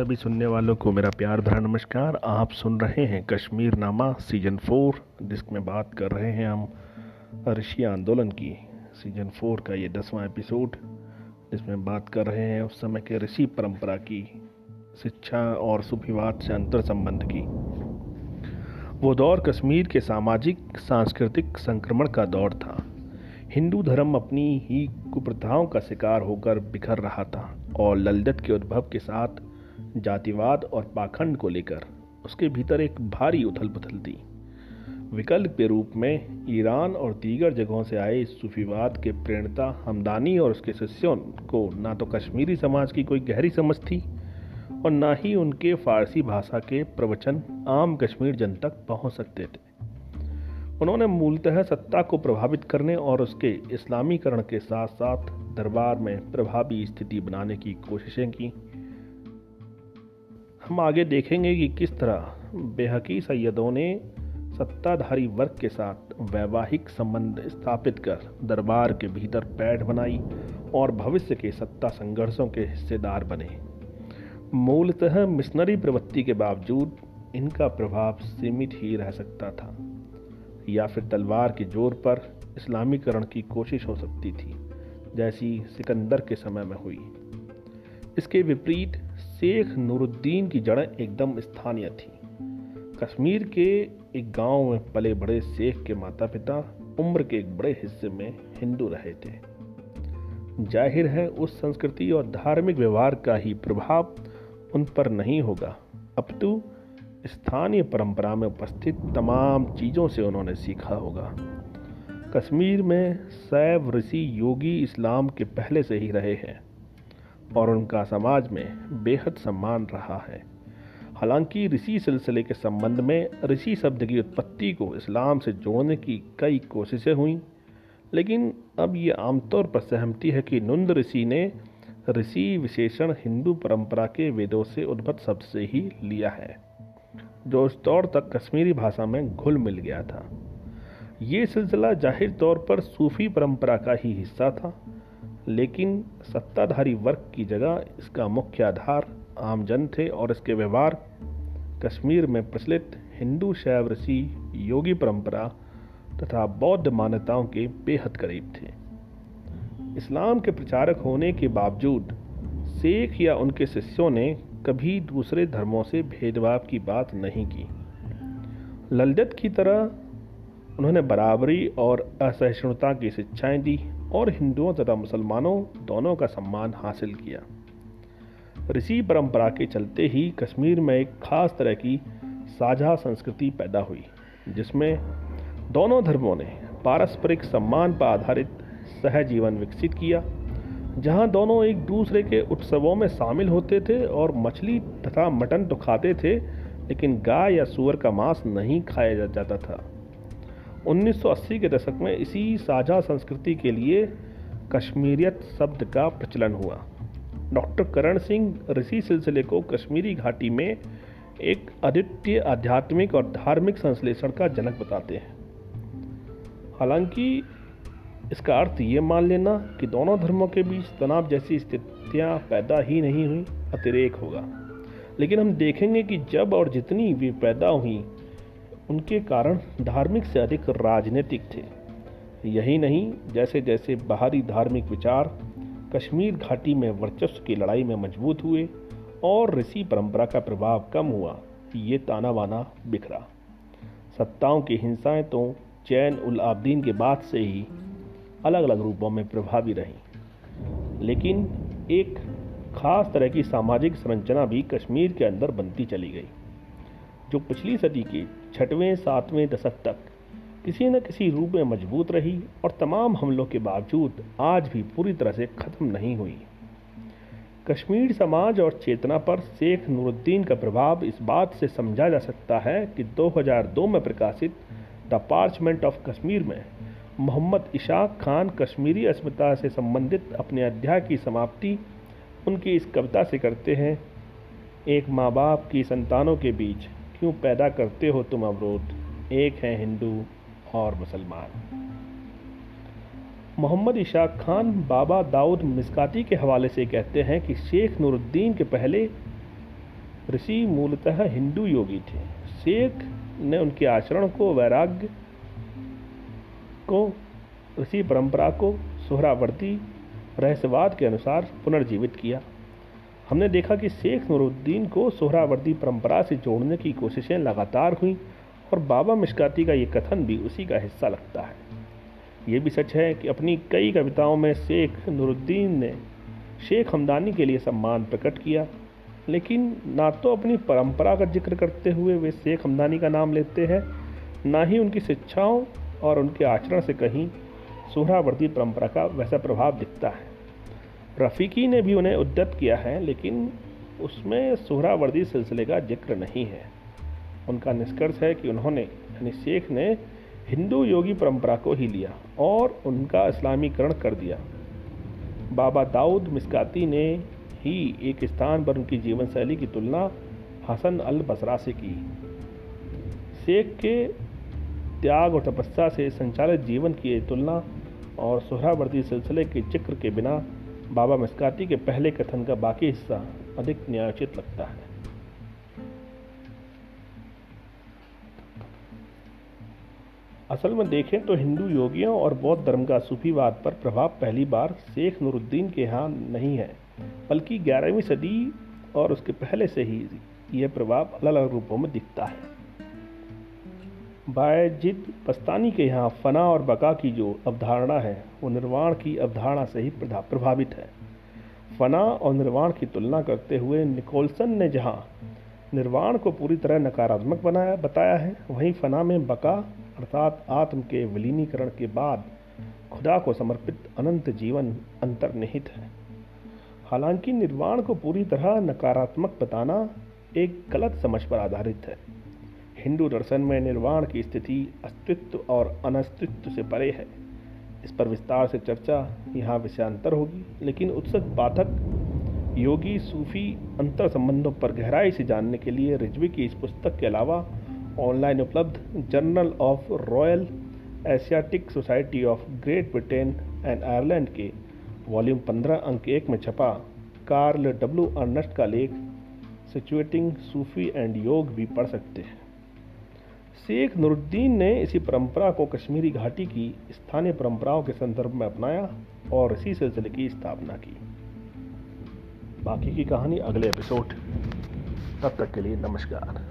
सभी सुनने वालों को मेरा प्यार भरा नमस्कार। आप सुन रहे हैं कश्मीर नामा सीज़न फोर। जिसमें बात कर रहे हैं हम ऋषि आंदोलन की। सीज़न फोर का ये दसवां एपिसोड। जिसमें बात कर रहे हैं उस समय के ऋषि परंपरा की, शिक्षा और सुफीवाद से अंतर संबंध की। वो दौर कश्मीर के सामाजिक, सांस्कृतिक संक्रमण का दौर था। हिंदू धर्म अपनी ही कुप्रथाओं का शिकार होकर बिखर रहा था और ललदत के उद्भव के साथ जातिवाद और पाखंड को लेकर उसके भीतर एक भारी उथल पुथल थी। विकल्प के रूप में ईरान और दीगर जगहों से आए इस सूफीवाद के प्रेरणता हमदानी और उसके शिष्यों को ना तो कश्मीरी समाज की कोई गहरी समझ थी और ना ही उनके फारसी भाषा के प्रवचन आम कश्मीर जन तक पहुँच सकते थे। उन्होंने मूलतः सत्ता को प्रभावित करने और उसके इस्लामीकरण के साथ साथ दरबार में प्रभावी स्थिति बनाने की कोशिशें की। हम आगे देखेंगे कि किस तरह बेहकी सैयदों ने सत्ताधारी वर्ग के साथ वैवाहिक संबंध स्थापित कर दरबार के भीतर पैठ बनाई और भविष्य के सत्ता संघर्षों के हिस्सेदार बने। मूलतः मिशनरी प्रवृत्ति के बावजूद इनका प्रभाव सीमित ही रह सकता था, या फिर तलवार के ज़ोर पर इस्लामीकरण की कोशिश हो सकती थी, जैसी सिकंदर के समय में हुई। इसके विपरीत शेख नूरुद्दीन की जड़ें एकदम स्थानीय थी। कश्मीर के एक गाँव में पले बड़े शेख के माता पिता उम्र के एक बड़े हिस्से में हिंदू रहे थे। ज़ाहिर है, उस संस्कृति और धार्मिक व्यवहार का ही प्रभाव उन पर नहीं होगा। अपितु, स्थानीय परंपरा में उपस्थित तमाम चीज़ों से उन्होंने सीखा होगा। कश्मीर में सैव ऋषि योगी इस्लाम के पहले से ही रहे हैं। और उनका समाज में बेहद सम्मान रहा है। हालाँकि ऋषि सिलसिले के संबंध में ऋषि शब्द की उत्पत्ति को इस्लाम से जोड़ने की कई कोशिशें हुई, लेकिन अब ये आमतौर पर सहमति है कि नुंद ऋषि ने ऋषि विशेषण हिंदू परंपरा के वेदों से उद्भत शब्द से ही लिया है, जो उस दौर तक कश्मीरी भाषा में घुल मिल गया था। ये सिलसिला ज़ाहिर तौर पर सूफी परंपरा का ही हिस्सा था लेकिन सत्ताधारी वर्ग की जगह इसका मुख्य आधार आमजन थे और इसके व्यवहार कश्मीर में प्रचलित हिंदू शैव ऋषि योगी परंपरा तथा बौद्ध मान्यताओं के बेहद करीब थे। इस्लाम के प्रचारक होने के बावजूद शेख या उनके शिष्यों ने कभी दूसरे धर्मों से भेदभाव की बात नहीं की। ललजत की तरह उन्होंने बराबरी और असहिष्णुता की शिक्षाएँ दी। और हिंदुओं तथा मुसलमानों दोनों का सम्मान हासिल किया। ऋषि परंपरा के चलते ही कश्मीर में एक खास तरह की साझा संस्कृति पैदा हुई, जिसमें दोनों धर्मों ने पारस्परिक सम्मान पर आधारित सहजीवन विकसित किया, जहाँ दोनों एक दूसरे के उत्सवों में शामिल होते थे और मछली तथा मटन तो खाते थे, लेकिन गाय या सुअर का मांस नहीं खाया जाता था। 1980 के दशक में इसी साझा संस्कृति के लिए कश्मीरियत शब्द का प्रचलन हुआ। डॉक्टर करण सिंह ऋषि सिलसिले को कश्मीरी घाटी में एक अद्वितीय आध्यात्मिक और धार्मिक संश्लेषण का जनक बताते हैं। हालाँकि इसका अर्थ ये मान लेना कि दोनों धर्मों के बीच तनाव जैसी स्थितियाँ पैदा ही नहीं हुई, अतिरेक होगा। लेकिन हम देखेंगे कि जब और जितनी वे पैदा हुई उनके कारण धार्मिक से अधिक राजनीतिक थे। यही नहीं जैसे जैसे बाहरी धार्मिक विचार कश्मीर घाटी में वर्चस्व की लड़ाई में मज़बूत हुए और ऋषि परंपरा का प्रभाव कम हुआ, ये ताना बाना बिखरा। सत्ताओं की हिंसाएँ तो चैन उल आबदीन के बाद से ही अलग अलग रूपों में प्रभावी रहीं। लेकिन एक खास तरह की सामाजिक संरचना भी कश्मीर के अंदर बनती चली गई, जो पिछली सदी के छठवें, सातवें दशक तक। किसी न किसी रूप में मज़बूत रही और तमाम हमलों के बावजूद आज भी पूरी तरह से ख़त्म नहीं हुई। कश्मीर समाज और चेतना पर शेख नूरुद्दीन का प्रभाव इस बात से समझा जा सकता है कि 2002 में प्रकाशित द पार्चमेंट ऑफ़ कश्मीर में मोहम्मद इशाक खान कश्मीरी अस्मिता से संबंधित अपने अध्याय की समाप्ति उनकी इस कविता से करते हैं। एक माँ बाप की संतानों के बीच क्यों पैदा करते हो तुम अवरोध? एक है हिंदू और मुसलमान। मोहम्मद इशाक खान बाबा दाऊद मिसकाती के हवाले से कहते हैं कि शेख नूरुद्दीन के पहले ऋषि मूलतः हिंदू योगी थे। शेख ने उनके आचरण को, वैराग्य को, ऋषि परंपरा को, सुहरावर्ती, रहस्यवाद के अनुसार पुनर्जीवित किया। हमने देखा कि शेख नूरुद्दीन को सोहरावर्दी परंपरा से जोड़ने की कोशिशें लगातार हुई और बाबा मिशकाती का ये कथन भी उसी का हिस्सा लगता है। ये भी सच है कि अपनी कई कविताओं में शेख नूरुद्दीन ने शेख हमदानी के लिए सम्मान प्रकट किया, लेकिन ना तो अपनी परंपरा का ज़िक्र करते हुए वे शेख हमदानी का नाम लेते हैं, ना ही उनकी शिक्षाओं और उनके आचरण से कहीं सोहरावर्दी परंपरा का वैसा प्रभाव दिखता है। रफ़ीकी ने भी उन्हें उद्यत किया है, लेकिन उसमें सुहरावर्दी सिलसिले का ज़िक्र नहीं है। उनका निष्कर्ष है कि उन्होंने, यानी शेख ने हिंदू योगी परंपरा को ही लिया और उनका इस्लामीकरण कर दिया। बाबा दाऊद मिसकाती ने ही एक स्थान पर उनकी जीवन शैली की तुलना हसन अल बसरा से की। शेख के त्याग और तपस्या से संचालित जीवन की तुलना और सोहरावर्दी सिलसिले के ज़िक्र के बिना बाबा मिस्काती के पहले कथन का बाकी हिस्सा अधिक न्यायोचित लगता है। असल में देखें तो हिंदू योगियों और बौद्ध धर्म का सूफीवाद पर प्रभाव पहली बार शेख नूरुद्दीन के यहाँ नहीं है, बल्कि ग्यारहवीं सदी और उसके पहले से ही यह प्रभाव अलग अलग रूपों में दिखता है। बायजिद पस्तानी के यहाँ फना और बका की जो अवधारणा है, वो निर्वाण की अवधारणा से ही प्रभावित है। फना और निर्वाण की तुलना करते हुए निकोलसन ने जहाँ निर्वाण को पूरी तरह नकारात्मक बनाया, बताया है, वहीं फना में बका, अर्थात आत्म के विलीनीकरण के बाद खुदा को समर्पित अनंत जीवन अंतर्निहित है। हालाँकि निर्वाण को पूरी तरह नकारात्मक बताना एक गलत समझ पर आधारित है। हिंदू दर्शन में निर्वाण की स्थिति अस्तित्व और अनस्तित्व से परे है। इस पर विस्तार से चर्चा यहाँ विषयांतर होगी, लेकिन उत्सुक पाठक, योगी, सूफी अंतर संबंधों पर गहराई से जानने के लिए रिजवी की इस पुस्तक के अलावा ऑनलाइन उपलब्ध journal of royal Asiatic society of Great Britain and Ireland के वॉल्यूम 15 अंक एक में छपा। कार्ल डब्ल्यू अर्नस्ट का लेख, सिचुएटिंग सूफी एंड योग भी पढ़ सकते हैं। शेख नुरुद्दीन ने इसी परंपरा को कश्मीरी घाटी की स्थानीय परंपराओं के संदर्भ में अपनाया और इसी सिलसिले की स्थापना की। बाकी की कहानी अगले एपिसोड। तब तक के लिए नमस्कार।